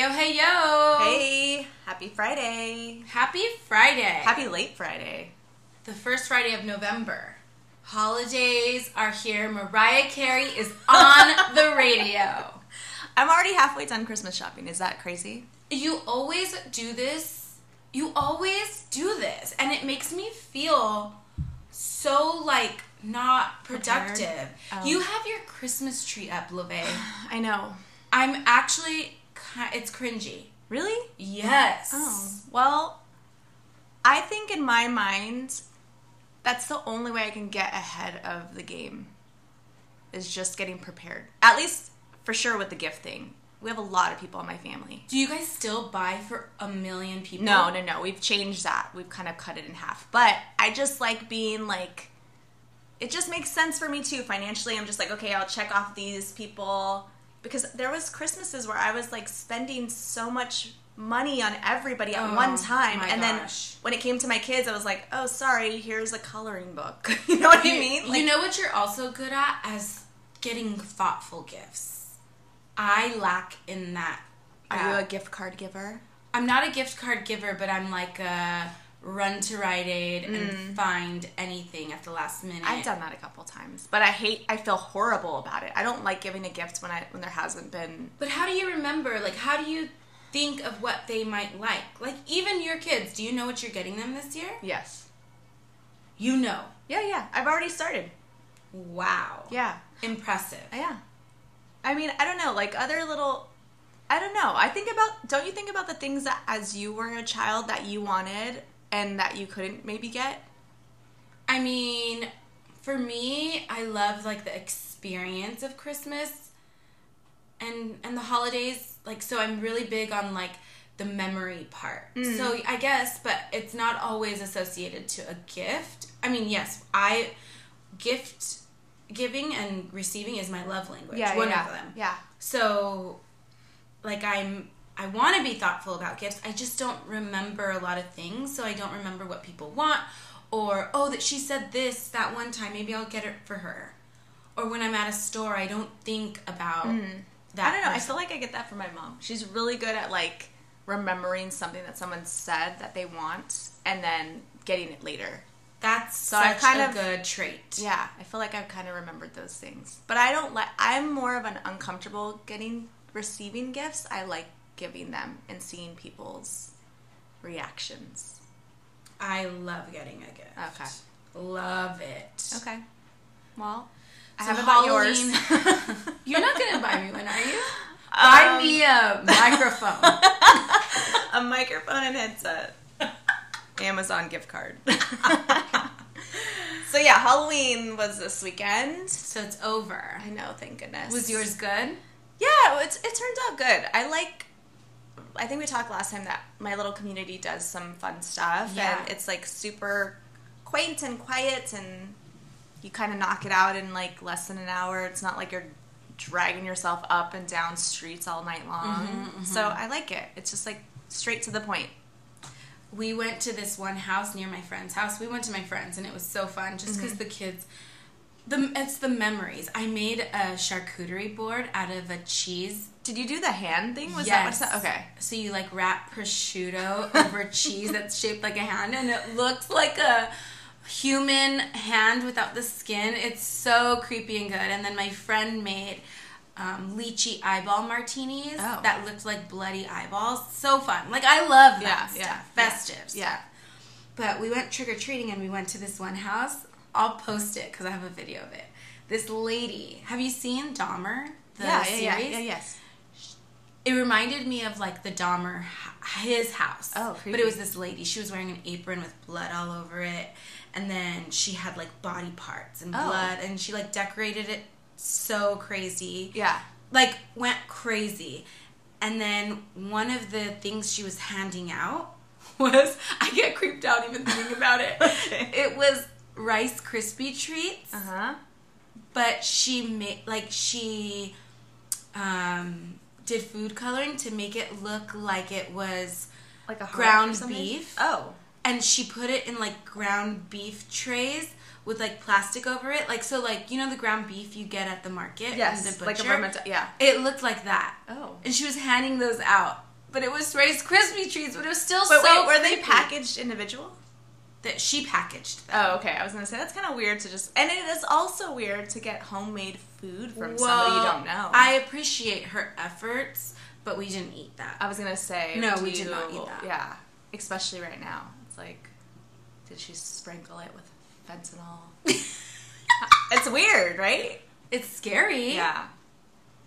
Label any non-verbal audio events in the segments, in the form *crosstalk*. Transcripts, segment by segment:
yo, hey yo. Hey, happy Friday. Happy Friday. Happy late Friday. The first Friday of November. Holidays are here. Mariah Carey is on *laughs* the radio. I'm already halfway done Christmas shopping. Is that crazy? You always do this. You always do this. And it makes me feel so like not productive. Oh. You have your Christmas tree up, Lavey. *sighs* I know. I'm actually ki- it's cringy. Really? Yes. Oh. Well, I think in my mind, that's the only way I can get ahead of the game is just getting prepared. At least for sure with the gift thing. We have a lot of people in my family. Do you guys still buy for a million people? No, no, no. We've changed that. We've kind of cut it in half. But I just like being like, it just makes sense for me too. Financially, I'm just like, okay, I'll check off these people. Because there was Christmases where I was like spending so much money on everybody at Oh, one time. And then when it came to my kids, I was like, oh, sorry, here's a coloring book. *laughs* you know what I mean? you know what you're also good at as getting thoughtful gifts. I lack in that. Are Uh, you a gift card giver? I'm not a gift card giver, but I'm like a run to Rite Aid and mm. find anything at the last minute. I've done that a couple times, but I hate. I feel horrible about it. I don't like giving a gift when I when there hasn't been But how do you remember? Like, how do you think of what they might like? Like, even your kids, do you know what you're getting them this year? yes. You know. Yeah, yeah. I've already started. Wow. Yeah. Impressive. Yeah. I mean, I don't know, like other little I don't know. I think about don't you think about the things that as you were a child that you wanted and that you couldn't maybe get? I mean, for me, I love like the experience of Christmas and and the holidays. Like, so I'm really big on like the memory part. Mm. So I guess, but it's not always associated to a gift. I mean, yes, I gift giving and receiving is my love language. Yeah, one yeah. of them. Yeah. So, like, I'm. I want to be thoughtful about gifts. I just don't remember a lot of things, so I don't remember what people want, or oh, that she said this that one time. Maybe I'll get it for her. Or when I'm at a store, I don't think about that. Mm. I don't know. I person. feel like I get that from my mom. She's really good at like remembering something that someone said that they want and then getting it later. that's So such I kind a of- good trait. Yeah, I feel like I've kind of remembered those things. But I don't like I'm more of an uncomfortable getting receiving gifts. I like giving them and seeing people's reactions. I love getting a gift. Okay. Love it. Okay. Well, I So haven't bought yours. Halloween- *laughs* You're not gonna buy me one, are you? Buy Um, me a microphone. *laughs* a microphone and headset. Amazon gift card. *laughs* so yeah, Halloween was this weekend. so it's over. I know, thank goodness. Was yours good? Yeah, it's, it turns out good. I like. I think we talked last time that my little community does some fun stuff, Yeah. and it's like super quaint and quiet, and you kind of knock it out in like less than an hour. It's not like you're dragging yourself up and down streets all night long. Mm-hmm, So I like it. It's just like straight to the point. we went to this one house near my friend's house. We went to my friend's and it was so fun just because the kids the it's the memories. I made a charcuterie board out of a cheese. Did you do the hand thing? Was that what's that? Okay. So you like wrap prosciutto *laughs* over cheese that's shaped like a hand and it looks like a human hand without the skin. It's so creepy and good. And then my friend made um, lychee eyeball martinis Oh. that looked like bloody eyeballs. So fun. Like I love that Yeah, stuff. yeah, Festive yeah. stuff. But we went trick or treating and we went to this one house. I'll post it because I have a video of it. This lady, have you seen Dahmer? The yeah, yeah, series? yeah, yeah, yes. It reminded me of like the Dahmer, his house. Oh, But it was this lady. She was wearing an apron with blood all over it. And then she had like body parts and Oh. blood. And she like decorated it so crazy. Yeah. Like went crazy. And then one of the things she was handing out *laughs* was, I get creeped out even thinking about it. *laughs* Okay. It was Rice Krispie treats Uh huh. but she made like she um did food coloring to make it look like it was Like a ground beef Oh. and she put it in like ground beef trays with like plastic over it like so like you know the ground beef you get at the market Yes. the Like a? Yeah. it looked like that Oh. and she was handing those out but it was Rice Krispie treats, but it was still But so wait, were they packaged individual? That she packaged them. Oh, okay. I was gonna say that's kind of weird to just, and it is also weird to get homemade food from somebody you don't know. I appreciate her efforts, but we didn't eat that. I was gonna say No, we did you- not eat that. Yeah, especially right now. It's like, did she sprinkle it with fentanyl? *laughs* it's weird, right? It's scary. Yeah.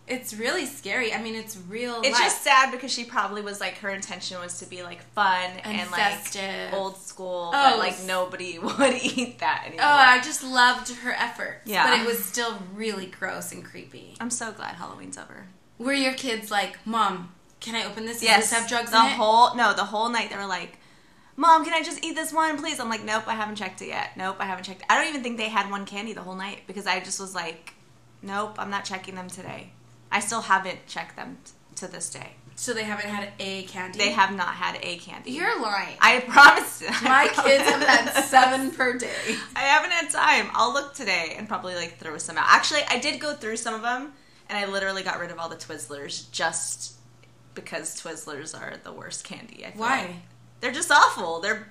It's really scary. I mean, it's real. It's life. just sad because she probably was like her intention was to be like fun and, And like old school, Oh, but like nobody *laughs* would eat that anymore. Oh, I just loved her efforts. Yeah. But it was still really gross and creepy. I'm so glad Halloween's over. Were your kids like, Mom, can I open this? Does Yes, this have drugs the in it? whole no, the whole night they were like, "Mom, can I just eat this one, please?" I'm like, "Nope, I haven't checked it yet. Nope, I haven't checked. It. I don't even think they had one candy the whole night because I just was like, "Nope, I'm not checking them today." I still haven't checked them t- to this day. So they haven't had a candy? They have not had a candy. You're lying. I promise. My *laughs* kids have had seven per day. I haven't had time. I'll look today and probably like throw some out. Actually, I did go through some of them, and I literally got rid of all the Twizzlers just because Twizzlers are the worst candy. I feel like. Why? They're just awful. They're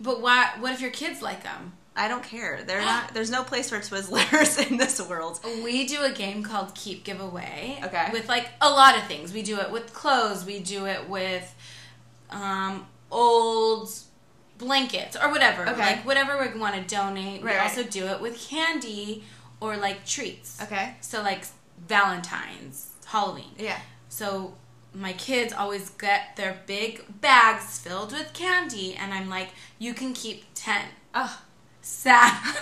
But why? What if your kids like them? I don't care. They're *gasps* not. There's no place for Twizzlers *laughs* in this world. We do a game called Keep Giveaway. Okay. With like a lot of things. We do it with clothes. We do it with um, old blankets or whatever. Okay. Like whatever we want to donate. we Right, right. also do it with candy or like treats. Okay. So like Valentine's, Halloween. Yeah. So my kids always get their big bags filled with candy, and I'm like, you can keep ten. Oh. Sad. *laughs*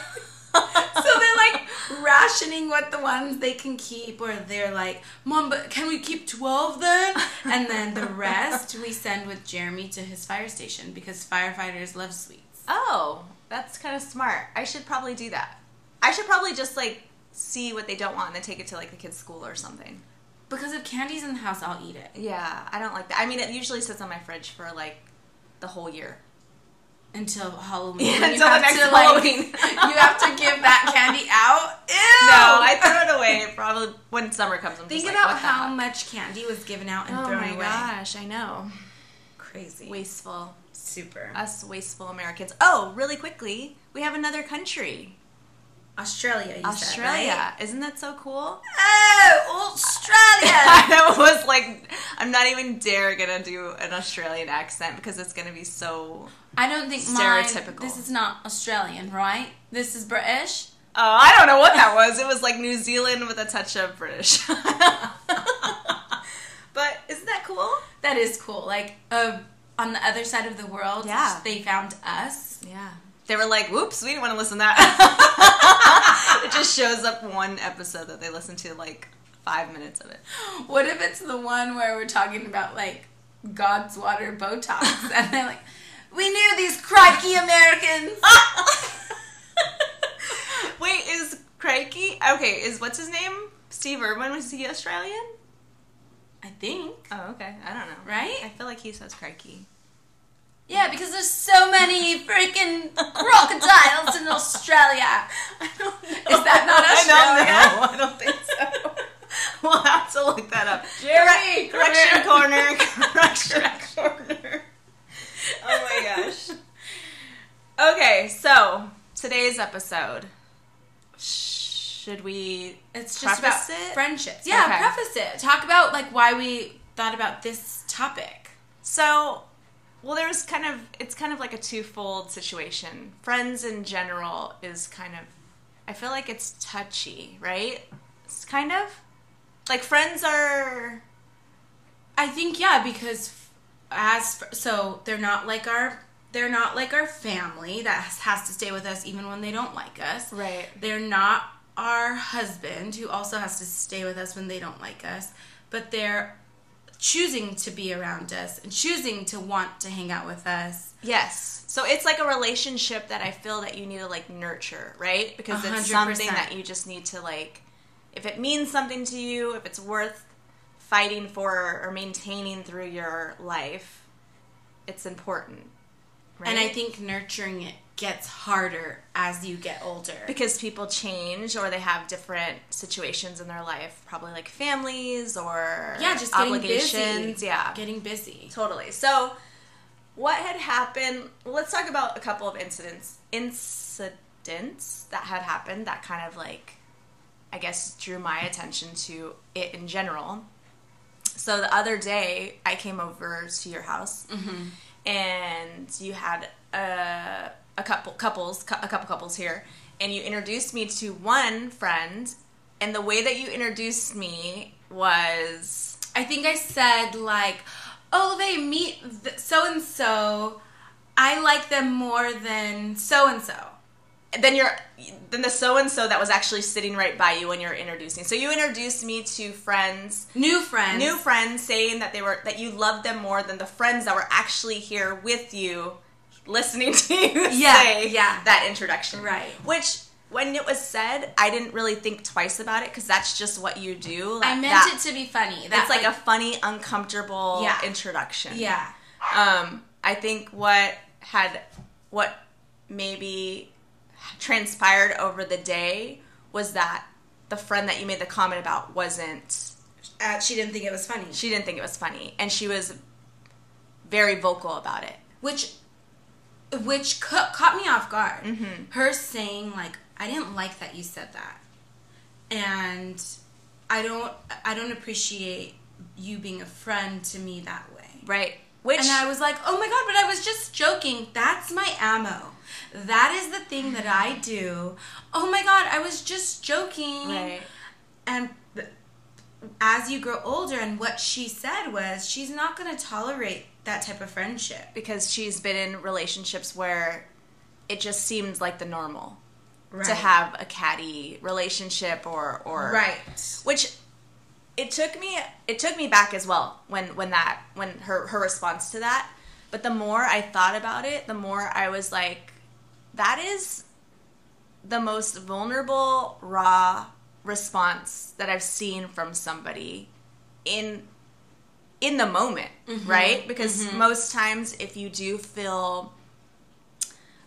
so they're like rationing what the ones they can keep, or they're like, Mom, but can we keep 12 then? And then the rest we send with Jeremy to his fire station because firefighters love sweets. Oh, that's kind of smart. I should probably do that. I should probably just like see what they don't want and then take it to like the kids' school or something. Because if candy's in the house, I'll eat it. Yeah, I don't like that. I mean, it usually sits on my fridge for like the whole year. Until Halloween. Yeah, until the next to, like- Halloween. *laughs* you have to give that candy out. *laughs* Ew! No, I throw it away probably when summer comes. I'm Think like, about what how much candy was given out and Oh thrown away. Oh my gosh, I know. Crazy. Wasteful. Super. Us wasteful Americans. Oh, really quickly, we have another country. Australia, you Australia. said, right? Isn't that so cool? Oh, Australia! *laughs* I was like, I'm not even dare gonna do an Australian accent because it's gonna be so. I don't think mine, Stereotypical. this is not Australian, right? This is British. Oh, I don't know what that was. It was like New Zealand with a touch of British. *laughs* but isn't that cool? That is cool. Like, uh, on the other side of the world, Yeah. they found us. Yeah. They were like, whoops, we didn't want to listen to that. *laughs* it just shows up one episode that they listened to, like five minutes of it. What if it's the one where we're talking about, like, God's water Botox? *laughs* and they're like, we knew these crikey Americans. *laughs* Wait, is Crikey? Okay, is what's his name? Steve Irwin, was he Australian? I think. Oh, okay. I don't know. Right? I feel like he says Crikey. Yeah, because there's so many freaking crocodiles in Australia. *laughs* Is that not Australia? I don't know. I don't think so. *laughs* we'll have to look that up. Correct- correction corner. *laughs* Correction corner. Oh my gosh. Okay, so today's episode. Should we? It's just about it? friendships. Yeah, Okay. preface it. Talk about like why we thought about this topic. So, well, there was kind of it's kind of like a twofold situation. Friends in general is kind of, I feel like it's touchy, right? It's kind of like friends are. I think yeah, because as so they're not like our they're not like our family that has, has to stay with us even when they don't like us. Right. They're not our husband who also has to stay with us when they don't like us, but they're choosing to be around us and choosing to want to hang out with us. Yes. So it's like a relationship that I feel that you need to like nurture, right? Because it's hundred something that you just need to like if it means something to you, if it's worth fighting for or maintaining through your life, it's important. Right? And I think nurturing it gets harder as you get older. because people change or they have different situations in their life, probably like families or yeah, just obligations. busy. Yeah, Getting busy. totally. So, what had happened? Let's talk about a couple of incidents. Incidents that had happened that kind of like, I guess, drew my attention to it in general. So the other day, I came over to your house, mm-hmm. and you had a, a couple couples, a couple couples here, and you introduced me to one friend, and the way that you introduced me was I think I said like, "Oh, they meet so and so. I like them more than so and so." Then you're then the so and so that was actually sitting right by you when you're introducing. So you introduced me to friends, New friends. new friends, saying that they were that you loved them more than the friends that were actually here with you, listening *laughs* to you Yeah, say yeah. that introduction. Right. Which when it was said, I didn't really think twice about it because that's just what you do. I meant that- it to be funny. That's That like, a funny, uncomfortable Yeah. introduction. yeah. Um, I think what had what maybe transpired over the day was that the friend that you made the comment about wasn't Uh, she didn't think it was funny. she didn't think it was funny and she was very vocal about it. which which ca- caught me off guard. Mm-hmm. Her saying like, "I didn't like that you said that," and I don't I don't appreciate you being a friend to me that way. Right. Which And I was like, "Oh my god!" But I was just joking. That's my ammo. That is the thing that I do. Oh my god! I was just joking. right. And th- as you grow older, and what she said was, she's not going to tolerate that type of friendship. Because she's been in relationships where it just seemed like the normal Right. to have a catty relationship or or right. which it took me it took me back as well when when that when her her response to that but the more i thought about it the more i was like that is the most vulnerable raw response that i've seen from somebody in in the moment right because most times if you do feel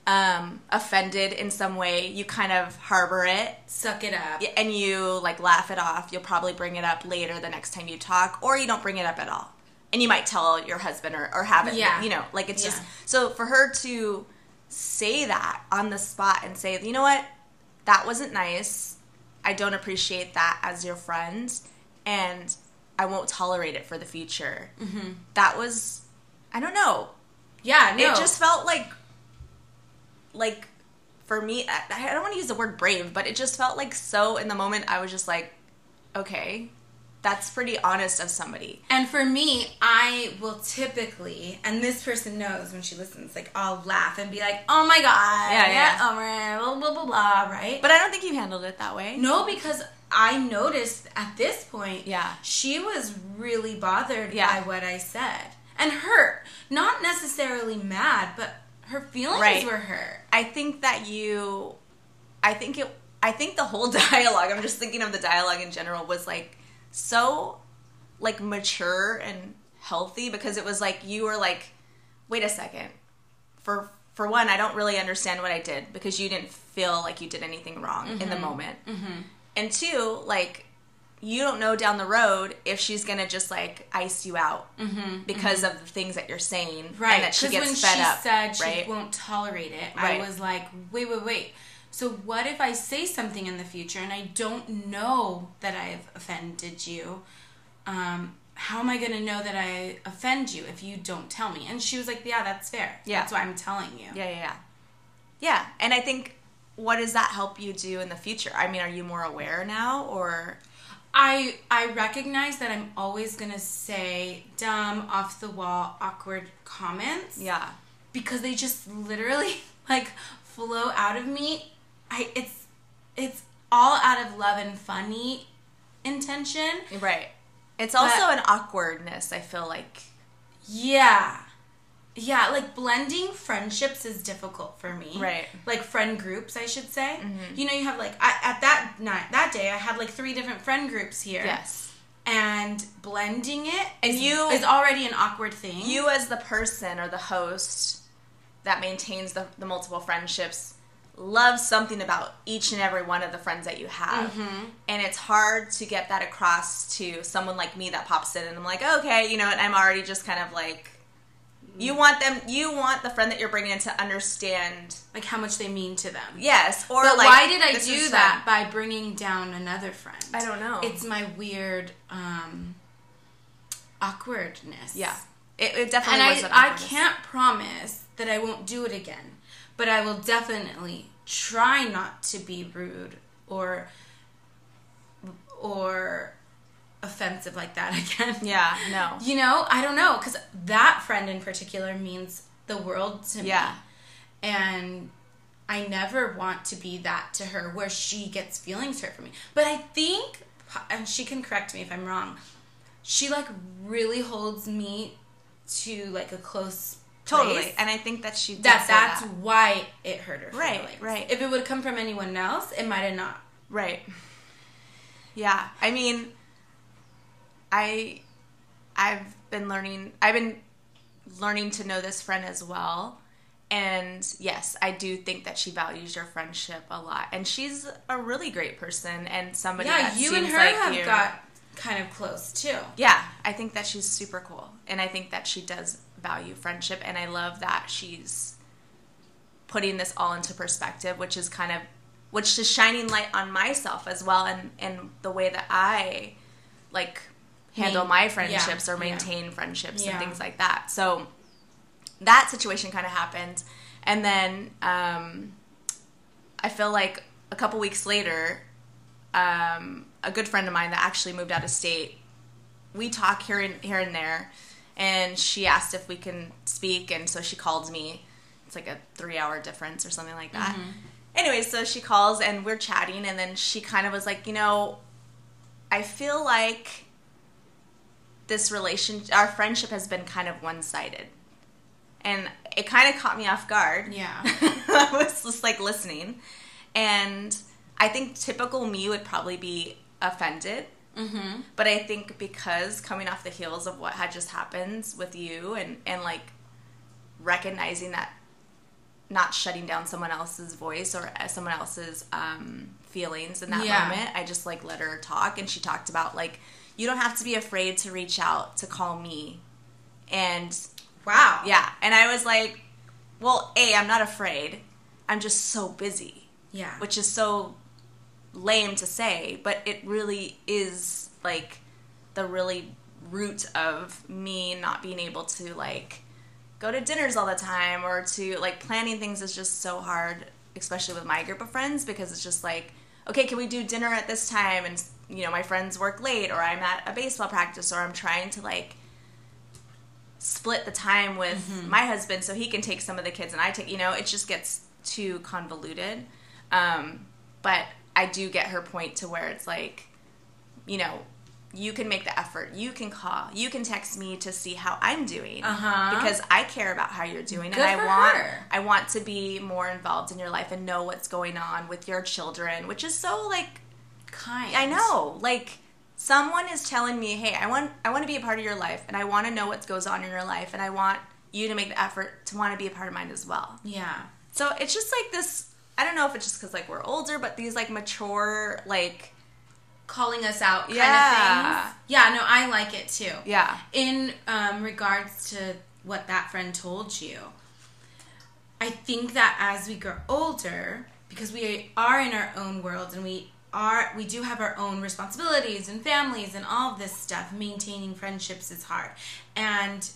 um, offended in some way you kind of harbor it Suck it up. and you like laugh it off, you'll probably bring it up later the next time you talk, or you don't bring it up at all. And you might tell your husband or, or have it, Yeah. you know, like it's just so for her to say that on the spot and say, you know what, that wasn't nice. I don't appreciate that as your friend, and I won't tolerate it for the future. Mm-hmm. That was, I don't know, Yeah, no. it just felt like like for me I, I don't want to use the word brave but it just felt like so in the moment i was just like okay that's pretty honest of somebody and for me, I will typically, and this person knows when she listens, like I'll laugh and be like, "Oh my god, Yeah, yeah. yeah, oh, blah blah blah blah," right? but i don't think you handled it that way no, because I noticed at this point, Yeah. she was really bothered Yeah. by what I said and hurt. Not necessarily mad, but her feelings Right. were hurt. i think that you i think it i think the whole *laughs* dialogue i'm just thinking of the dialogue in general was like so like mature and healthy because it was like you were like wait a second for for one i don't really understand what i did because you didn't feel like you did anything wrong in Mm-hmm. the moment and two like you don't know down the road if she's gonna just like ice you out because of the things that you're saying Mm-hmm. Right. and that she Because gets when fed she up said she won't tolerate it, Right. I was like, wait, wait, wait. So what if I say something in the future and I don't know that I've offended you? Um, how am I going to know that I offend you if you don't tell me? And she was like, yeah, that's fair. Yeah. That's why I'm telling you. Yeah, yeah, yeah. Yeah, and I think what does that help you do in the future? I mean, are you more aware now or I I recognize that I'm always gonna say dumb, off the wall, awkward comments. yeah. because they just literally *laughs* like flow out of me. I it's it's all out of love and funny intention. Right. It's also an awkwardness, I feel like. Yeah. Yeah, like blending friendships is difficult for me. Right. Like friend groups, I should say. Mm-hmm. You know, you have like I, at that night, that day, I had like three different friend groups here. Yes. And blending it And is- you- is already an awkward thing. You as the person or the host that maintains the, the multiple friendships loves something about each and every one of the friends that you have. Mm-hmm. And it's hard to get that across to someone like me that pops in and I'm like, okay, you know, and I'm already just kind of like, you want them, you want the friend that you're bringing in to understand, like how much they mean to them. yes, or But like, why did I do that by bringing down another friend? I don't know. It's my weird um, awkwardness. yeah, it, it definitely and was. I I can't promise that I won't do it again, but I will definitely try not to be rude or or offensive like that *laughs* again. Yeah, no. You know, I don't know because that friend in particular means the world to me. Yeah. And I never want to be that to her where she gets feelings hurt from me. But I think, and she can correct me if I'm wrong, she like really holds me to like a close Totally, place. and I think that she that that's that. why it hurt her Right, feelings. right. If it would come from anyone else, it might have not. Right. Yeah. I mean I I've been learning I've been learning to know this friend as well. And yes, I do think that she values your friendship a lot. And she's a really great person and somebody Yeah, that you seems and her like have you're- got kind of close too. Yeah, I think that she's super cool. And I think that she does value friendship and I love that she's putting this all into perspective, which is kind of which is shining light on myself as well and and the way that I like handle Main- my yeah, friendships or yeah. maintain friendships Yeah. and things like that. So that situation kind of happened and then um I feel like a couple weeks later um, a good friend of mine that actually moved out of state. We talk here and here and there, and she asked if we can speak, and so she called me. It's like a three-hour difference or something like that. Mm-hmm. Anyway, so she calls and we're chatting, and then she kind of was like, you know, I feel like this relation, our friendship has been kind of one-sided, and it kind of caught me off guard. Yeah. *laughs* I was just like listening, and I think typical me would probably be offended. Mm-hmm. But I think because coming off the heels of what had just happened with you and, and like recognizing that not shutting down someone else's voice or uh, someone else's um, feelings in that Yeah. moment, I just like let her talk and she talked about like, you don't have to be afraid to reach out to call me. And Wow. yeah, and I was like, well, A, I'm not afraid. I'm just so busy Yeah. which is so lame to say, but it really is like the really root of me not being able to like go to dinners all the time or to like planning things is just so hard, especially with my group of friends because it's just like, okay, can we do dinner at this time? And you know, my friends work late or I'm at a baseball practice or I'm trying to like split the time with my husband so he can take some of the kids and I take, you know, it just gets too convoluted. Um, but I do get her point to where it's like, you know, you can make the effort. You can call. You can text me to see how I'm doing Uh-huh. because I care about how you're doing, Good and I want her. I want to be more involved in your life and know what's going on with your children, which is so like Kind. I know. Like someone is telling me, "Hey, I want I want to be a part of your life and I want to know what goes on in your life and I want you to make the effort to want to be a part of mine as well." Yeah. So it's just like this I don't know if it's just cuz like we're older, but these like mature like Calling us out kind Yeah. of things. Yeah, no, I like it too. yeah. in um, regards to what that friend told you, I think that as we grow older, because we are in our own world and we are we do have our own responsibilities and families and all of this stuff, maintaining friendships is hard. And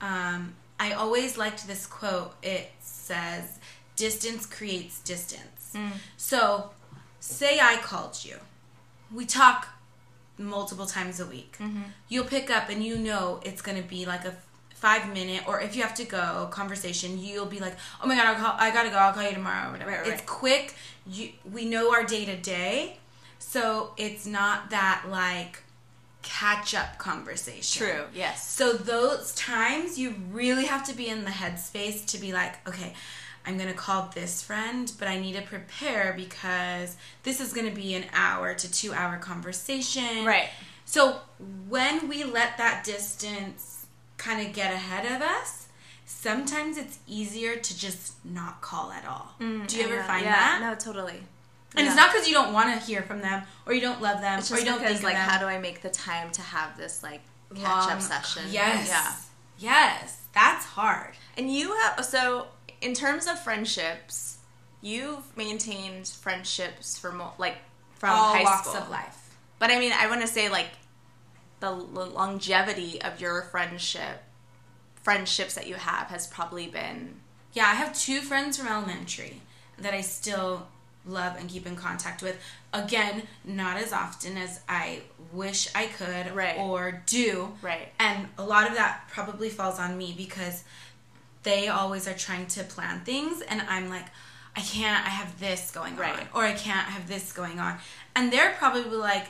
um, I always liked this quote. It says, "Distance creates distance." Mm. So, say I called you. We talk multiple times a week. Mm-hmm. You'll pick up and you know it's going to be like a five minute, or if you have to go conversation, you'll be like, "Oh my god, I'll call, I gotta go. I'll call you tomorrow." Or whatever. Right, It's quick. You we know our day to day, so it's not that like catch up conversation. True. Yes. So those times you really have to be in the headspace to be like, okay, I'm gonna call this friend, but I need to prepare because this is gonna be an hour to two hour conversation. Right. So when we let that distance kind of get ahead of us, sometimes it's easier to just not call at all. Do you Mm, ever know. find yeah, that? No, totally. And Yeah. it's not because you don't want to hear from them or you don't love them or you don't because, think like, of them. how do I make the time to have this like catch up session? Yes. Yeah. Yes. That's hard. And you have so in terms of friendships, you've maintained friendships for mo- like from All high walks school. of life. But I mean, I want to say like the longevity of your friendship, friendships that you have has probably been Yeah, I have two friends from elementary that I still love and keep in contact with. Again, not as often as I wish I could Right. or do. Right. And a lot of that probably falls on me because they always are trying to plan things and I'm like I can't I have this going on or I can't have this going on. And they're probably like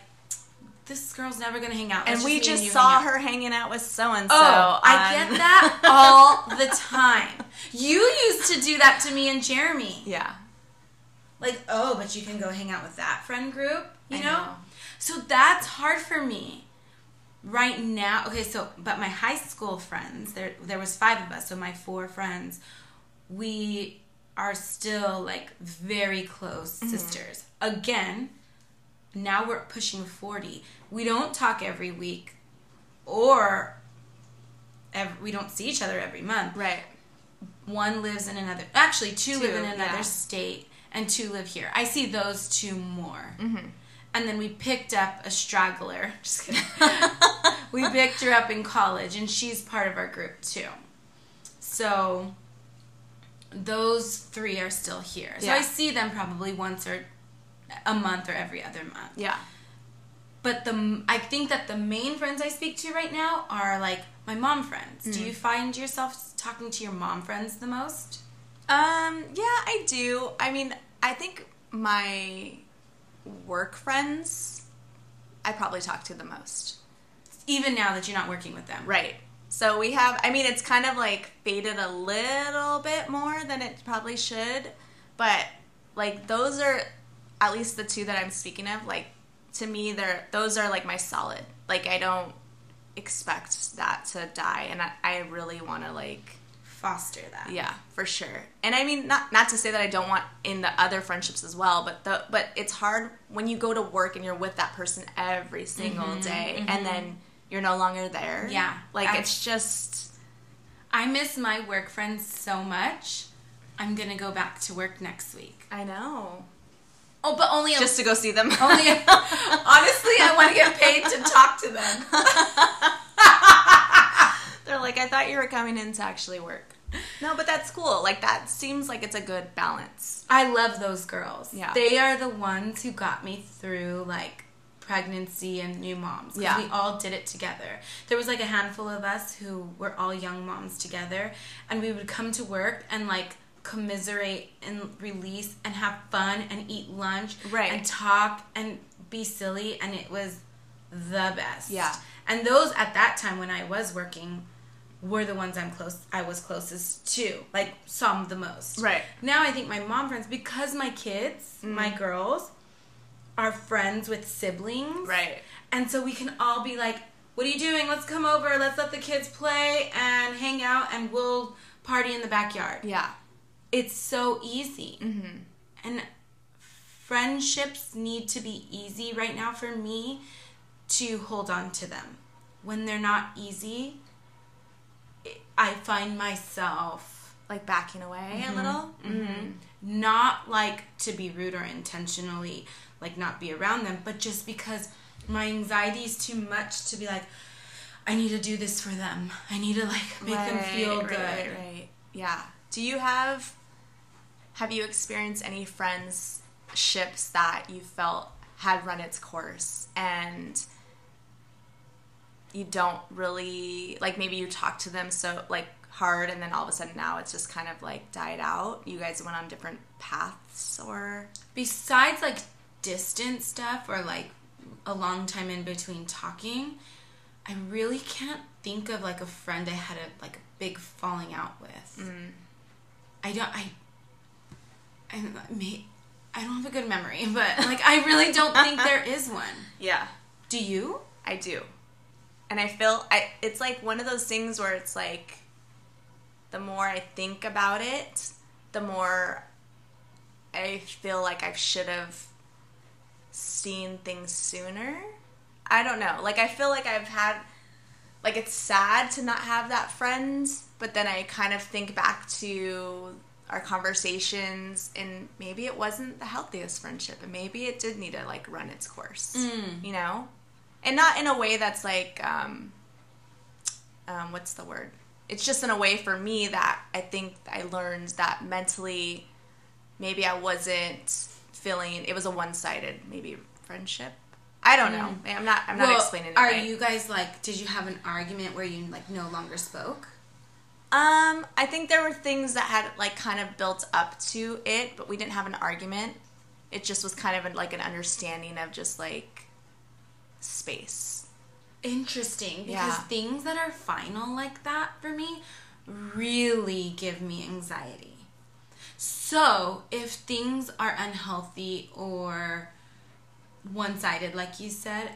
this girl's never going to hang out. and Let's we me just saw hang her hanging out with so and so. Oh, I um, get that *laughs* all the time. You used to do that to me and Jeremy. Yeah. Like, oh, but you can go hang out with that friend group, you know? know. So that's hard for me right now. Okay, so but my high school friends, there there was five of us, so my four friends, we are still like very close Mm-hmm. sisters. Again, now we're pushing 40. We don't talk every week or ev we don't see each other every month Right. one lives in another actually two, live in another yeah. state and two live here i see those two more Mm-hmm. And then we picked up a straggler *laughs* just kidding *laughs* we picked her up in college and she's part of our group too so those three are still here so Yeah. i see them probably once or a month or every other month Yeah. but the I think that the main friends I speak to right now are like my mom friends. Mm. Do you find yourself talking to your mom friends the most? Um, yeah, I do. I mean, I think my work friends I probably talk to the most. Even now that you're not working with them. Right. So we have I mean it's kind of like faded a little bit more than it probably should, but like those are at least the two that I'm speaking of like to me they're those are like my solid. Like I don't expect that to die and I, I really want to like Foster that. yeah, for sure. And I mean, not not to say that I don't want in the other friendships as well, but the but it's hard when you go to work and you're with that person every single day, and then you're no longer there. Mm-hmm, Yeah, like abs- it's just I miss my work friends so much. I'm gonna go back to work next week. I know. Oh, but only a, Just to go see them. *laughs* only. *laughs* honestly, I want to get paid to talk to them. *laughs* They're like, I thought you were coming in to actually work. *laughs* No, but that's cool. Like that seems like it's a good balance. I love those girls. Yeah. They are the ones who got me through like pregnancy and new moms. Yeah. We all did it together. There was like a handful of us who were all young moms together and we would come to work and like commiserate and release and have fun and eat lunch Right. and talk and be silly and it was the best. Yeah. And those at that time when I was working were the ones I'm close I was closest to. Like saw the most. Right. Now I think my mom friends because my kids, Mm. my girls, are friends with siblings. Right. And so we can all be like, "What are you doing? Let's come over. Let's let the kids play and hang out, and we'll party in the backyard." Yeah. It's so easy, Mm-hmm. and friendships need to be easy right now for me to hold on to them. When they're not easy, I find myself Like backing away Mm-hmm. a little. Mm-hmm. not like to be rude or intentionally like not be around them but just because my anxiety is too much to be like i need to do this for them i need to like make them feel Right, good Right, right. Yeah. Do you have have you experienced any friends ships that you felt had run its course and you don't really like maybe you talk to them so like hard and then all of a sudden now it's just kind of like died out? You guys went on different paths or? Besides like distant stuff or like a long time in between talking i really can't think of like a friend i had a like a big falling out with. Mm. I don't i i may i don't have a good memory *laughs* but like i really don't think *laughs* there is one. Yeah. Do you? I do. And I feel I it's like one of those things where it's like the more I think about it, the more I feel like I should have seen things sooner. I don't know. Like I feel like I've had like it's sad to not have that friend, but then I kind of think back to our conversations and maybe it wasn't the healthiest friendship and maybe it did need to like run its course. Mm. You know? And not in a way that's like um um what's the word? It's just in a way for me that I think I learned that mentally maybe I wasn't feeling it was a one-sided maybe friendship. I don't know. I'm not I'm not explaining it Are right. you guys like? Did you have an argument where you like no longer spoke? Um, I think there were things that had like kind of built up to it, but we didn't have an argument. It just was kind of like an understanding of just like space. Interesting, because Yeah. things that are final like that for me really give me anxiety. So, if things are unhealthy or one sided, like you said,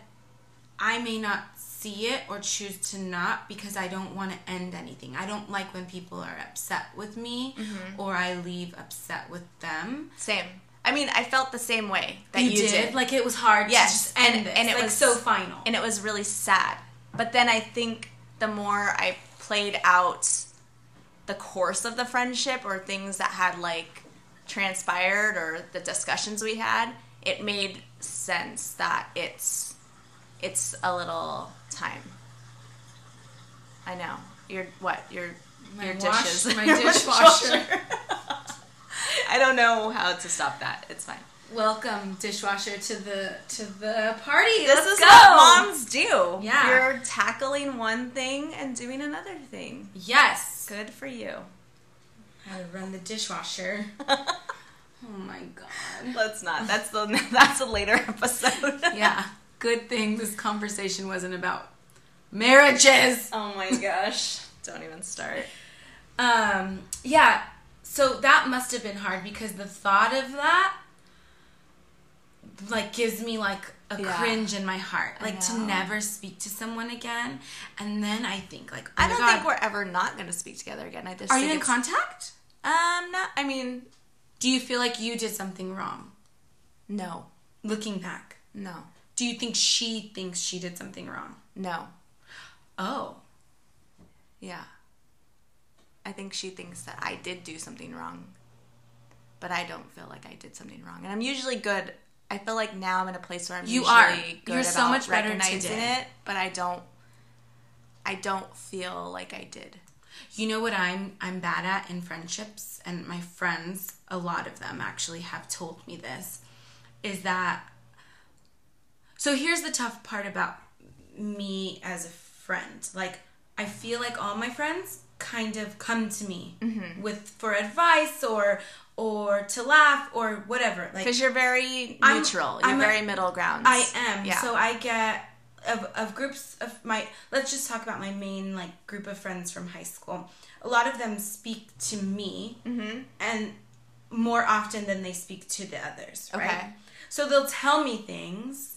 I may not see it or choose to not because I don't want to end anything. I don't like when people are upset with me Mm-hmm. or I leave upset with them. Same. I mean, I felt the same way that You, you, did? did. Like it was hard Yes, to just end and- this. and it like was- so final. and it was really sad. But then I think the more I played out the course of the friendship or things that had like transpired or the discussions we had, it made sense that it's it's a little time. I know. Your what? Your My your wash- dishes. my *laughs* dishwasher. I don't know how to stop that. It's fine. Welcome, dishwasher, to the to the party. This Let's is go. what moms do. Yeah. You're tackling one thing and doing another thing. Yes. Good for you. To run the dishwasher. *laughs* Oh my god. Let's not. That's the *laughs* that's a later episode. *laughs* Yeah. Good thing this conversation wasn't about marriages. Oh my gosh. Don't even start. Um. Yeah. So that must have been hard because the thought of that, like, gives me like a Yeah. cringe in my heart, like to never speak to someone again. And then I think, like, oh I don't God, think we're ever not going to speak together again. I just Are you in contact? Um, not. I mean, Do you feel like you did something wrong? no, Looking back, no, do you think she thinks she did something wrong? no. Oh, Yeah. I think she thinks that I did do something wrong, but I don't feel like I did something wrong. And I'm usually good. I feel like now I'm in a place where I'm You usually are. good You're so much better recognizing it, but I don't. I don't feel like I did. you know what I'm I'm bad at in friendships, and my friends, a lot of them actually have told me this, is that. So here's the tough part about me as a friend. Like I feel like all my friends kind of come to me with for advice or or to laugh or whatever. Like Because you're very neutral. I'm you're a- very middle ground. I am. Yeah. So I get of, of groups of my let's just talk about my main like group of friends from high school. A lot of them speak to me Mm-hmm. and more often than they speak to the others, right? Okay. So they'll tell me things.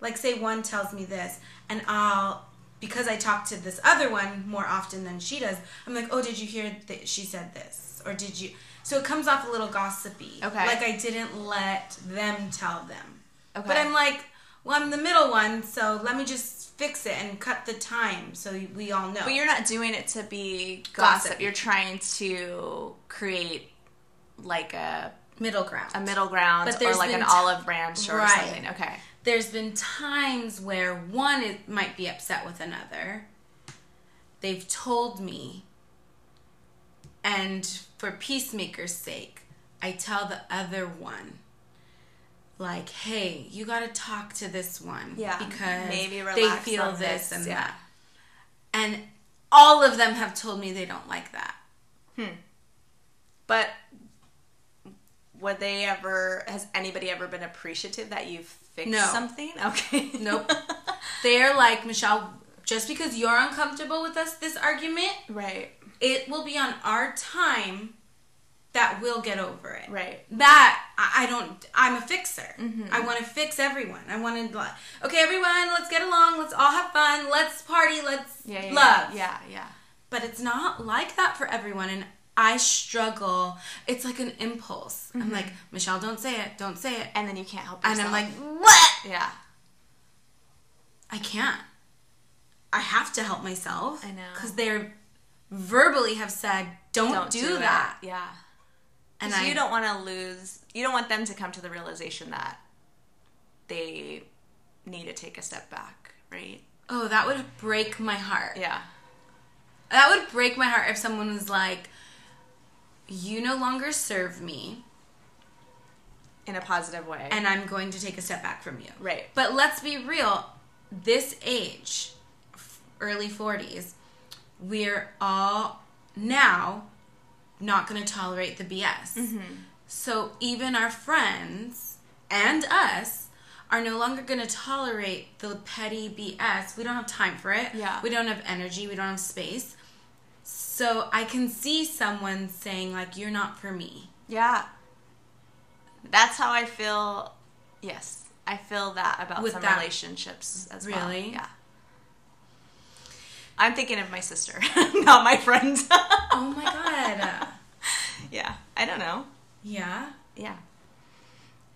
Like say one tells me this and I'll because I talk to this other one more often than she does, I'm like, "Oh, did you hear that she said this?" Or did you So it comes off a little gossipy. Okay. Like I didn't let them tell them. Okay. But I'm like, well, I'm the middle one, so let me just fix it and cut the time so we all know. But you're not doing it to be gossip. Gossip. You're trying to create like a middle ground. a middle ground But or like an t- olive branch or Right. something. Okay. There's been times where one is, might be upset with another. They've told me, and for peacemaker's sake, I tell the other one, like, hey, you got to talk to this one. Yeah, Because maybe they feel this this, and yeah. that. And all of them have told me they don't like that. Hmm. But would they ever? Has anybody ever been appreciative that you've fixed No. something? *laughs* Okay. Nope. *laughs* They're like, Michelle, just because you're uncomfortable with us, this argument, right. it will be on our time that we'll get over it. Right. That I I don't. I'm a fixer. Mm-hmm. I want to fix everyone. I want to okay, everyone, let's get along. Let's all have fun. Let's party. Let's Yeah. yeah love. Yeah. Yeah. but it's not like that for everyone. And I struggle. It's like an impulse. I'm mm-hmm. like, Michelle, don't say it. Don't say it. And then you can't help And. I'm like, what? yeah. I can't. I have to help myself. I know. Because they're verbally have said, don't, Don't do, do, that. It. Yeah. And And I you don't want to lose. You don't want them to come to the realization that they need to take a step back, right? Oh, that would break my heart. Yeah. That would break my heart if someone was like, you no longer serve me, In a positive way. and I'm going to take a step back from you. right. But let's be real. This age, early 40s, we're all now not going to tolerate the BS. Mm-hmm. So even our friends and us are no longer going to tolerate the petty BS. We don't have time for it. Yeah. We don't have energy. We don't have space. So I can see someone saying, like, you're not for me. Yeah. That's how I feel. Yes. I feel that about With some that- relationships as well. Really? Yeah. I'm thinking of my sister, *laughs* not my friend. Oh my *laughs* God. yeah. I don't know. yeah. Yeah.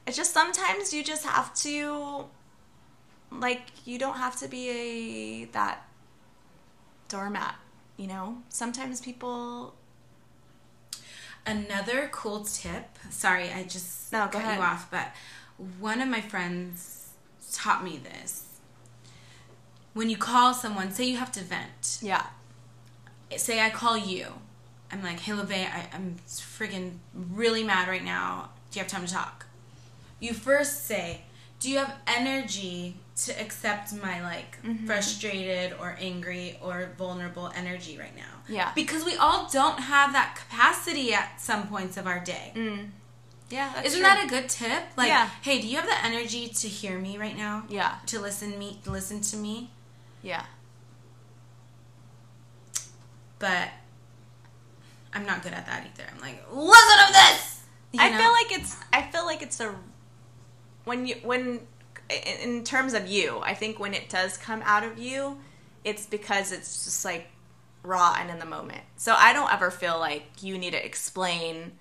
It's just sometimes you just have to like you don't have to be a that doormat, you know? Sometimes people Another cool tip. Sorry, I just No, cut ahead. you off, but one of my friends taught me this. When you call someone, say you have to vent. Yeah. Say I call you. I'm like, hey, Lavey, I, I'm friggin' really mad right now. Do you have time to talk? You first say, do you have energy to accept my like Mm-hmm. frustrated or angry or vulnerable energy right now? Yeah. Because we all don't have that capacity at some points of our day. Yeah, that's Isn't true. that a good tip? Like, Yeah. hey, do you have the energy to hear me right now? Yeah. To listen me listen to me? Yeah. But I'm not good at that either. I'm like, listen to this. You I know? feel like it's I feel like it's a when you when in terms of you, I think when it does come out of you, it's because it's just like raw and in the moment. So I don't ever feel like you need to explain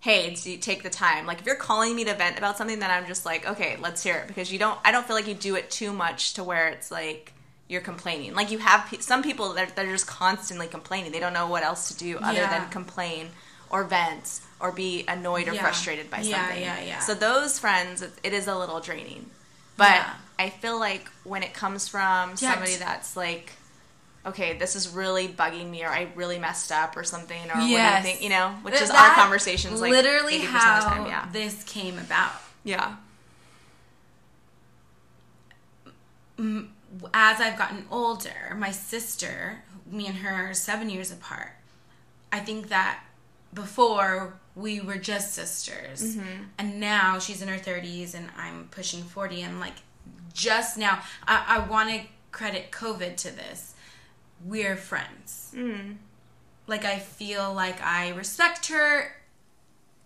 hey, do you take the time? Like if you're calling me to vent about something then I'm just like, okay, let's hear it because you don't I don't feel like you do it too much to where it's like you're complaining. Like you have pe- some people that they're just constantly complaining. They don't know what else to do other Yeah. than complain or vent or be annoyed or Yeah. frustrated by Yeah, something. yeah, yeah. yeah. So those friends, it is a little draining. But Yeah. I feel like when it comes from somebody that's like, okay, this is really bugging me, or I really messed up, or something, or what do you think, you know, which Th- is our conversations, like literally 80% how time, yeah, this came about. yeah, As I've gotten older, my sister, me and her are seven years apart. I think that before we were just sisters, Mm-hmm. and now she's in her 30s and I'm pushing 40, and like just now, I, I want to credit COVID to this. We're friends. Mm. like I feel like I respect her.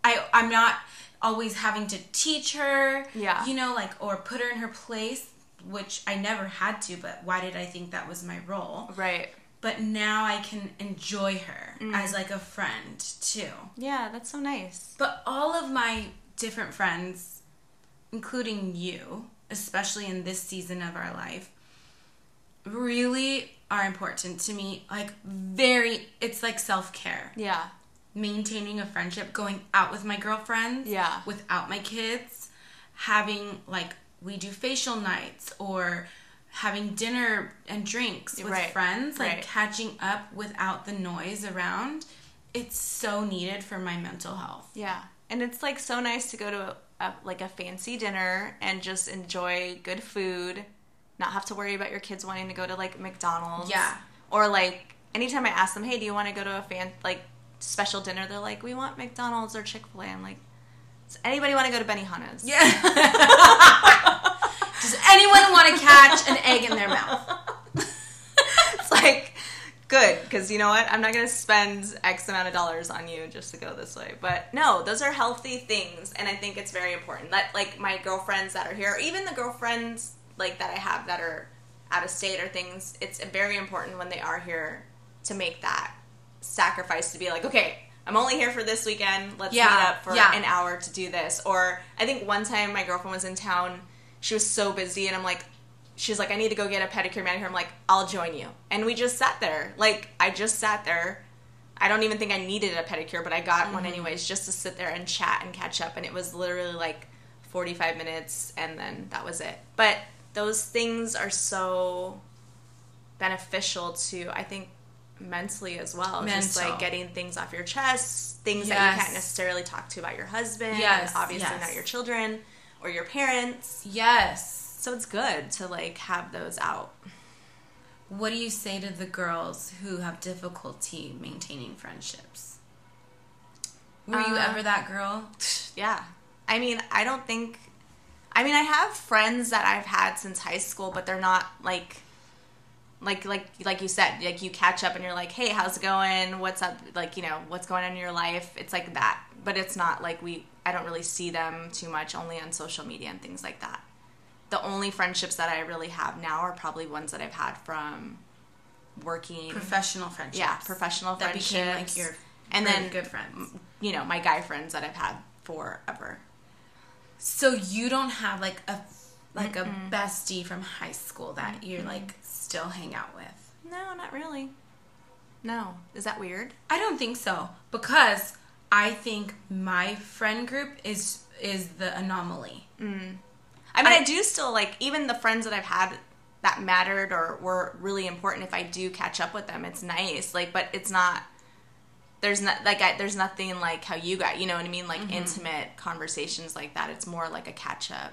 I I'm not always having to teach her. Yeah. You know, like or put her in her place, which I never had to, but why did I think that was my role? right, But now I can enjoy her Mm. as like a friend too. yeah, that's so nice. But all of my different friends, including you, especially in this season of our life, really are important to me. Like, very, it's like self care. Yeah, Maintaining a friendship, going out with my girlfriends, Yeah. without my kids, having like, we do facial nights or having dinner and drinks with Right, friends, like right. catching up without the noise around. It's so needed for my mental health. yeah, and it's like so nice to go to a, a like a fancy dinner and just enjoy good food, not have to worry about your kids wanting to go to like McDonald's, Yeah. or like anytime I ask them, hey, do you want to go to a fan like special dinner? They're like, we want McDonald's or Chick Fil A. I'm like, does anybody want to go to Benihana's? Yeah. *laughs* *laughs* Does anyone want to catch an egg in their mouth? *laughs* it's like good because you know what i'm not going to spend x amount of dollars on you just to go this way but no those are healthy things and i think it's very important that like my girlfriends that are here or even the girlfriends like that i have that are out of state or things it's very important when they are here to make that sacrifice to be like, okay, I'm only here for this weekend. Let's Yeah, meet up for yeah. an hour to do this. Or I think one time my girlfriend was in town. She was so busy, and I'm like, she's like, I need to go get a pedicure manicure. I'm like, I'll join you. And we just sat there. Like I just sat there. I don't even think I needed a pedicure, but I got one mm-hmm. anyways, just to sit there and chat and catch up. And it was literally like 45 minutes, and then that was it. But those things are so beneficial to, I think, mentally as well. Just Mental. like getting things off your chest, things that you can't necessarily talk to about your husband, Yes, and obviously yes. not your children or your parents. Yes. So it's good to like have those out. What do you say to the girls who have difficulty maintaining friendships? Were you Uh, ever that girl? *laughs* Yeah. I mean, I don't think. I mean, I have friends that I've had since high school, but they're not like. Like like like you said, like you catch up and you're like, hey, how's it going? What's up? Like you know, what's going on in your life? It's like that, but it's not like we. I don't really see them too much, only on social media and things like that. The only friendships that I really have now are probably ones that I've had from working, Professional friendships. yeah, professional that friendships, became like your and really then good friends. you know my guy friends that I've had forever. So you don't have like a like a bestie from high school that you like still hang out with. No, not really. No. Is that weird? I don't think so because I think my friend group is is the anomaly. Mm. I mean, I, I- do still like even the friends that I've had that mattered or were really important. If I do catch up with them, it's nice. Like, but it's not. There's not like I, there's nothing like how you got. You know what I mean? Like mm-hmm. intimate conversations like that. It's more like a catch up.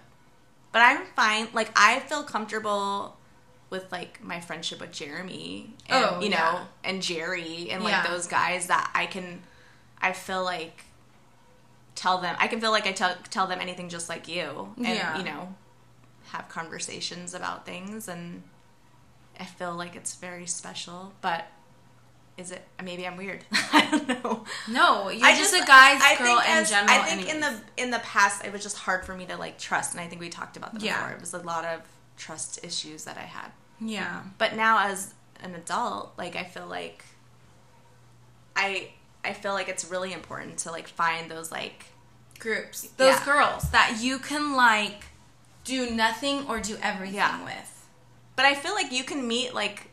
But I'm fine. Like I feel comfortable with like my friendship with Jeremy and Oh, you know yeah. and Jerry and like Yeah. those guys that I can. I feel like tell them I can feel like I tell tell them anything just like you and Yeah. you know have conversations about things and I feel like it's very special but is it maybe I'm weird *laughs* I don't know No, you're I just, a guy's I girl think in as- general. I think in the in the past it was just hard for me to like trust and I think we talked about that Yeah. before it was a lot of trust issues that I had yeah. but now as an adult like i feel like i i feel like it's really important to like find those like groups. Those Yeah. girls that you can like do nothing or do everything Yeah. with. but i feel like you can meet like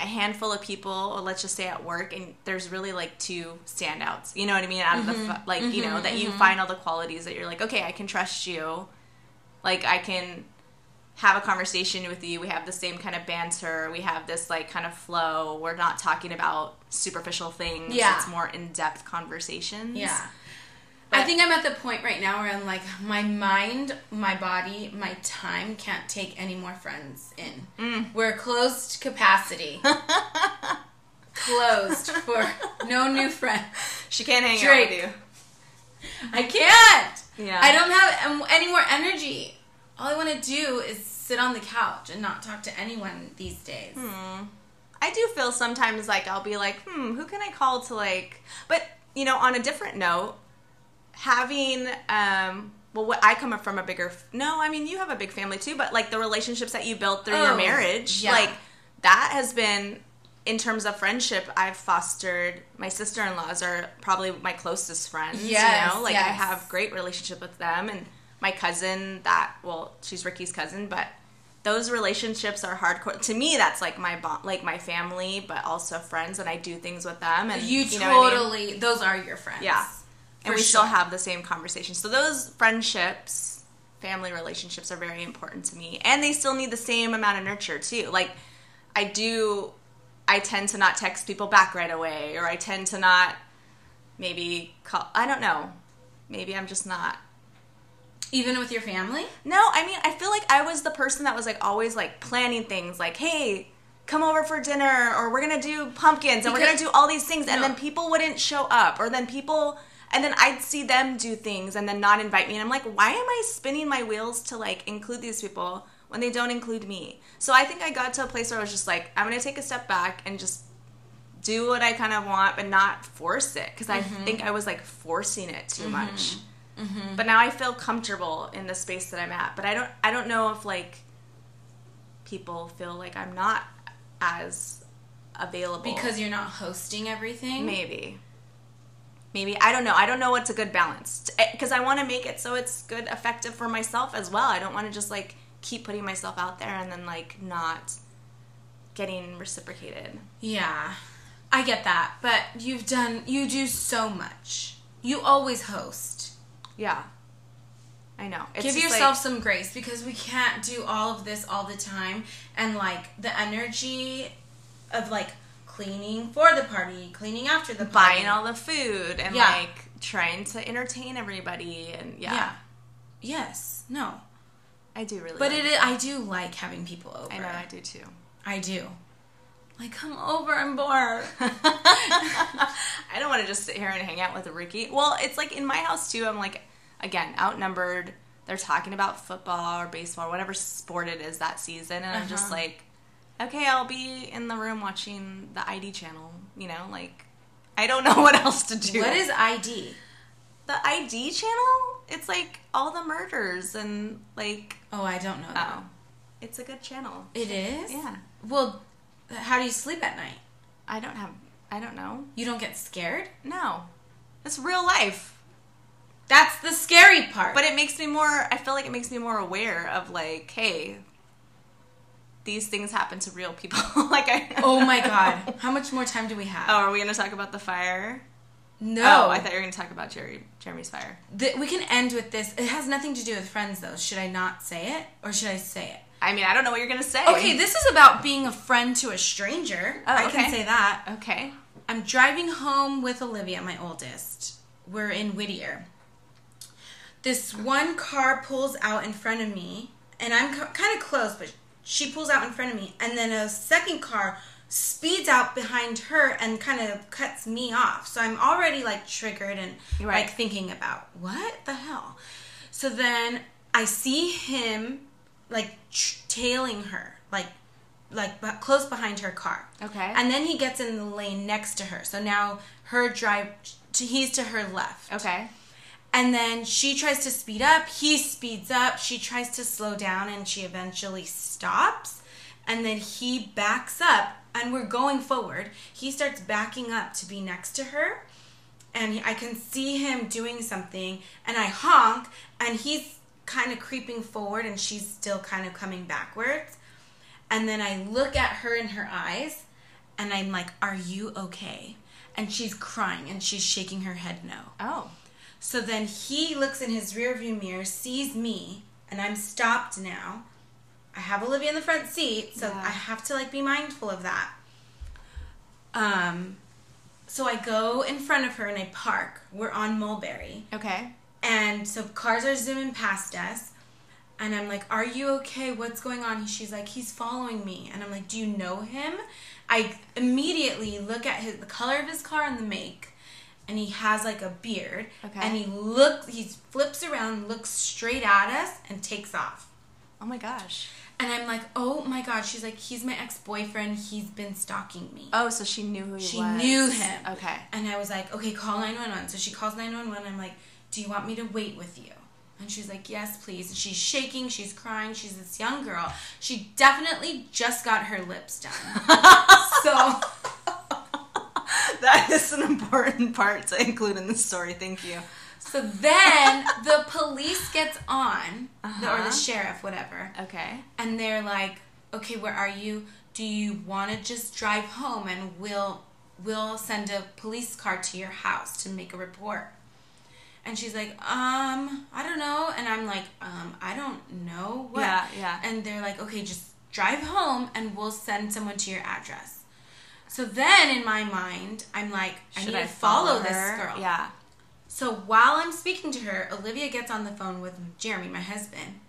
a handful of people or let's just say at work and there's really like two standouts you know what i mean out of the mm-hmm. fu- like you know mm-hmm. that you mm-hmm. find all the qualities that you're like okay i can trust you like i can have a conversation with you we have the same kind of banter we have this like kind of flow we're not talking about superficial things Yeah. it's more in-depth conversations Yeah. But- I think I'm at the point right now where I'm like, my mind, my body, my time can't take any more friends in. Mm. We're closed capacity. *laughs* closed for no new friends. She can't hang Drake. out with you. I can't. Yeah. I don't have um, any more energy. All I want to do is sit on the couch and not talk to anyone these days. Hmm. I do feel sometimes like I'll be like, hmm, who can I call to like? But you know, on a different note, having um, well, what I come from a bigger. No, I mean you have a big family too, but like the relationships that you built through your Oh, marriage, yeah. like that has been. In terms of friendship, I've fostered. My sister-in-laws are probably my closest friends. Yes, you know, like I have great relationship with them, and my cousin. That well, she's Ricky's cousin, but those relationships are hardcore to me that's like my bond like my family but also friends and i do things with them and You, know what I mean? totally, those are your friends. yeah and we still have the same conversations so those friendships family relationships are very important to me and they still need the same amount of nurture too like i do i tend to not text people back right away or i tend to not maybe call i don't know maybe i'm just not Even with your family? no, I mean, I feel like I was the person that was like always like planning things like, hey, come over for dinner or we're going to do pumpkins and we're going to do all these things and No. then people wouldn't show up or then people and then I'd see them do things and then not invite me and I'm like, why am I spinning my wheels to like include these people when they don't include me? So I think I got to a place where I was just like, I'm going to take a step back and just do what I kind of want but not force it because I mm-hmm. think I was like forcing it too mm-hmm. much Mm-hmm. but now I feel comfortable in the space that I'm at. But I don't I don't know if like people feel like I'm not as available Because you're not hosting everything. maybe. Maybe I don't know. I don't know what's a good balance because eh, I want to make it so it's good, effective for myself as well. I don't want to just like keep putting myself out there and then like not getting reciprocated. Yeah, I get that, but you've done you do so much. You always host. Yeah, I know. It's Give yourself like- some grace because we can't do all of this all the time, and like the energy of like cleaning for the party, cleaning after the party, buying all the food and Yeah. like trying to entertain everybody and yeah, yeah. Yes. No. I do really. But like it I do like having people over. I know I do too. I do. Like, come over, I'm bored. *laughs* I don't want to just sit here and hang out with a Ricky. Well, it's like in my house too. I'm like, again, outnumbered. They're talking about football or baseball, or whatever sport it is that season, and I'm just Uh-huh. like, okay, I'll be in the room watching the ID channel. You know, like I don't *laughs* know what else to do. What is ID? the ID channel? It's like all the murders and like Oh, I don't know that. oh, it's a good channel. It is? Yeah, Well, how do you sleep at night? I don't have. I don't know. You don't get scared? No, it's real life. That's the scary part. But it makes me more. I feel like it makes me more aware of like, hey, these things happen to real people. *laughs* like I. oh my *laughs* god. How much more time do we have? Oh, are we gonna talk about the fire? no. Oh, I thought you were gonna talk about Jerry Jeremy's fire. Th- we can end with this. It has nothing to do with friends, though. Should I not say it? Or should I say it? I mean, I don't know what you're gonna say. Okay, this is about being a friend to a stranger. Oh, I okay. can say that. Okay. I'm driving home with Olivia, my oldest. We're in Whittier. This one car pulls out in front of me, and I'm c- kind of close, but she pulls out in front of me, and then a second car speeds out behind her and kind of cuts me off. So I'm already like triggered and Right. like thinking about what the hell. So then I see him like tailing her, like like close behind her car. Okay. And then he gets in the lane next to her. So now her drive, to, he's to her left. Okay. And then she tries to speed up. He speeds up. She tries to slow down and she eventually stops. And then he backs up and we're going forward. He starts backing up to be next to her. And I can see him doing something. And I honk and he's kind of creeping forward and she's still kind of coming backwards. And then I look at her in her eyes and I'm like, Are you okay? And she's crying and she's shaking her head no. Oh. So then he looks in his rearview mirror, sees me, and I'm stopped now. I have Olivia in the front seat, so Yeah. I have to like be mindful of that. Um so I go in front of her and I park. We're on Mulberry. Okay. And so cars are zooming past us. And I'm like, Are you okay? What's going on? She's like, He's following me. And I'm like, Do you know him? I immediately look at his the color of his car and the make. And he has like a beard. Okay. And he looks he flips around, looks straight at us, and takes off. Oh my gosh. And I'm like, oh my god. She's like, he's my ex boyfriend. He's been stalking me. Oh, so she knew who he She was. She knew him. Okay. And I was like, okay, call 911. So she calls 911. I'm like, do you want me to wait with you? And she's like, yes, please. And she's shaking, she's crying. She's this young girl. She definitely just got her lips done. *laughs* so that is an important part to include in the story. Thank you. so then the police gets on, the- or Uh-huh. the sheriff, whatever. Okay. and they're like, "Okay, where are you? Do you want to just drive home and we'll we'll send a police car to your house to make a report?" And she's like, "Um, I don't know." And I'm like, "Um, I don't know what." Yeah, yeah. And they're like, "Okay, just drive home and we'll send someone to your address." So then in my mind, I'm like, I Should need to follow, this girl. Yeah. So while I'm speaking to her, Olivia gets on the phone with Jeremy, my husband,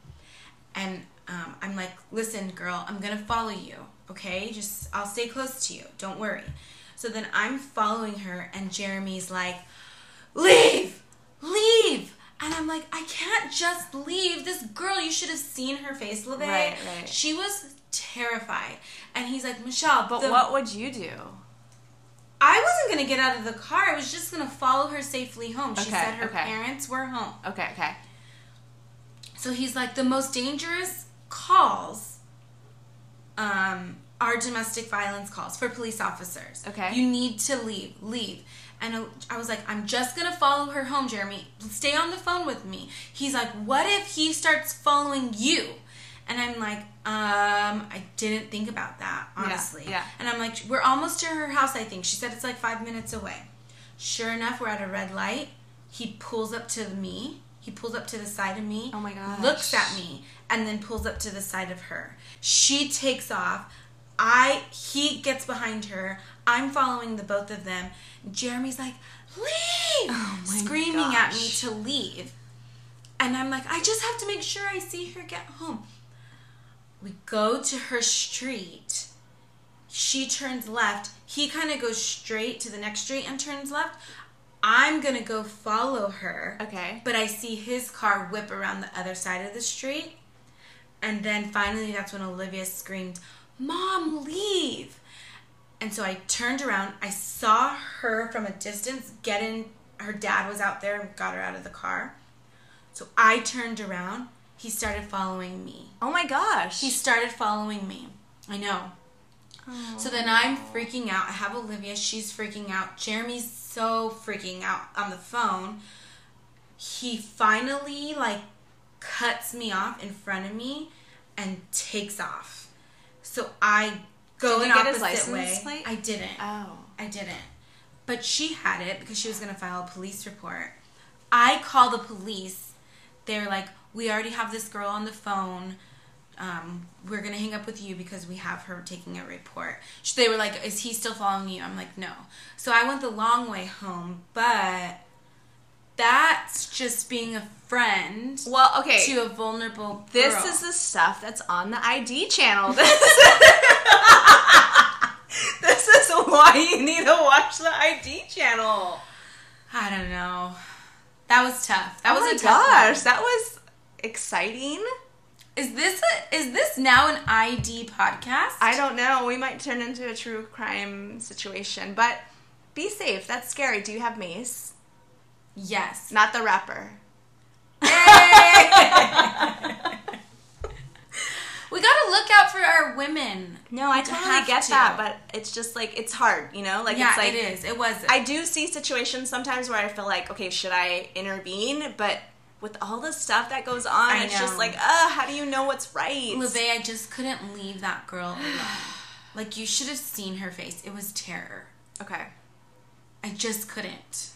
and um, I'm like, "Listen, girl, I'm gonna follow you. Okay, just I'll stay close to you. Don't worry." So then I'm following her, and Jeremy's like, "Leave, leave." And I'm like, I can't just leave. This girl, you should have seen her face, Lavey. Right, right. She was terrified. And he's like, Michelle, But the- what would you do? I wasn't gonna get out of the car. I was just gonna follow her safely home. She Okay, said her okay. parents were home. Okay. Okay. So he's like, the most dangerous calls um, are are domestic violence calls for police officers. Okay. You need to leave. Leave. And I was like, I'm just gonna follow her home, Jeremy. Stay on the phone with me. He's like, What if he starts following you? And I'm like, um, I didn't think about that, honestly. yeah. And I'm like, we're almost to her house, I think. She said it's like five minutes away. Sure enough, we're at a red light. He pulls up to me. He pulls up to the side of me. Oh my god. Looks at me and then pulls up to the side of her. She takes off. I he gets behind her. I'm following the both of them. Jeremy's like, "Leave!" Oh screaming at me to leave. And I'm like, "I just have to make sure I see her get home." We go to her street. She turns left. He kind of goes straight to the next street and turns left. I'm going to go follow her. Okay. But I see his car whip around the other side of the street. And then finally, that's when Olivia screamed, Mom, leave. And so I turned around. I saw her from a distance get in. Her dad was out there and got her out of the car. So I turned around. He started following me. Oh my gosh. He started following me. I know. So then I'm freaking out. I have Olivia. She's freaking out. Jeremy's so freaking out on the phone. He finally like cuts me off in front of me and takes off. So I go Did get his opposite license way. plate? I didn't. Oh. I didn't. But she had it because she was going to file a police report. I call the police. They're like, we already have this girl on the phone. Um, we're going to hang up with you because we have her taking a report. Sh- They were like, is he still following you? I'm like, no. So I went the long way home, but that's just being a friend Well, okay. to a vulnerable This girl. is the stuff that's on the ID channel. This, *laughs* *laughs* this is why you need to watch the ID channel. I don't know. That was tough. That oh was my a tough one. gosh, that was exciting. Is this a, is this now an ID podcast? I don't know. We might turn into a true crime situation, but be safe. That's scary. Do you have mace? yes. Not the rapper. *laughs* we gotta look out for our women. No, I totally get to. that, but it's just like it's hard, you know? Like yeah, it's like it is. It was. I do see situations sometimes where I feel like, okay, should I intervene? But with all the stuff that goes on, I it's just like, uh, how do you know what's right? Lavey, I just couldn't leave that girl alone. *sighs* like you should have seen her face. It was terror. Okay. I just couldn't.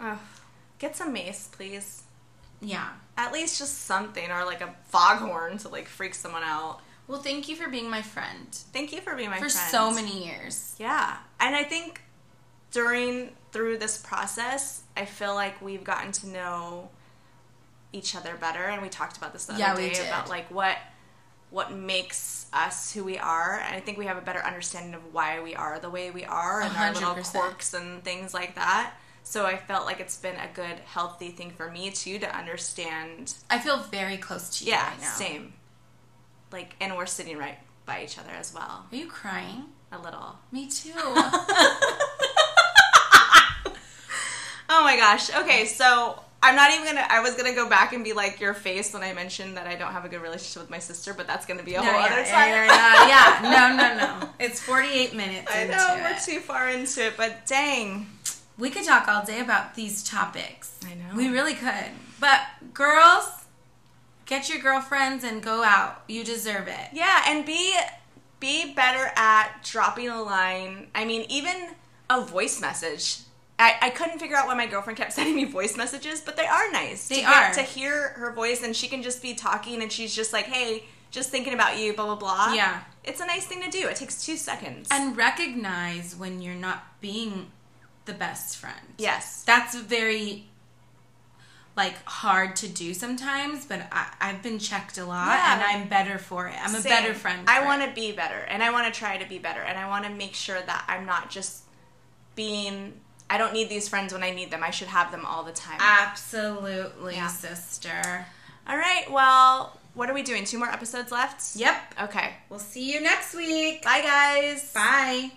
Ugh. Get some mace, please. Yeah. At least just something, or like a foghorn to like freak someone out. Well, thank you for being my friend Thank you for being my for friend. For so many years. Yeah. And I think during through this process, I feel like we've gotten to know each other better and we talked about this the Yeah, other day about like what what makes us who we are and I think we have a better understanding of why we are the way we are and our little quirks and things like that. So I felt like it's been a good healthy thing for me too to understand I feel very close to you yeah, right same. Like and we're sitting right by each other as well. Are you crying? A little. Me too. *laughs* Oh my gosh. Okay, so I'm not even gonna. I was gonna go back and be like your face when I mentioned that I don't have a good relationship with my sister, but that's gonna be a No, whole yeah, other time. yeah, yeah, yeah. *laughs* No, no, no. It's 48 minutes I know we're it. too far into it, but dang. We could talk all day about these topics. I know. We really could. But girls, get your girlfriends and go out. You deserve it. Yeah, and be be better at dropping a line. I mean, even a voice message. I, I couldn't figure out why my girlfriend kept *laughs* sending me voice messages, but they are nice. They to get are. to hear her voice, and she can just be talking, and she's just like, "Hey, just thinking about you," blah blah blah. Yeah. it's a nice thing to do. It takes two seconds. And recognize when you're not being the best friend. yes, That's very like hard to do sometimes, but I, I've been checked a lot Yeah. and I'm better for it. I'm a better friend. I want to be better, and I want to try to be better, and I want to make sure that I'm not just being. I don't need these friends when I need them. I should have them all the time. Absolutely, Yeah. sister. all right. Well, what are we doing? Two more episodes left. Yep. Okay. We'll see you next week. Bye, guys. Bye.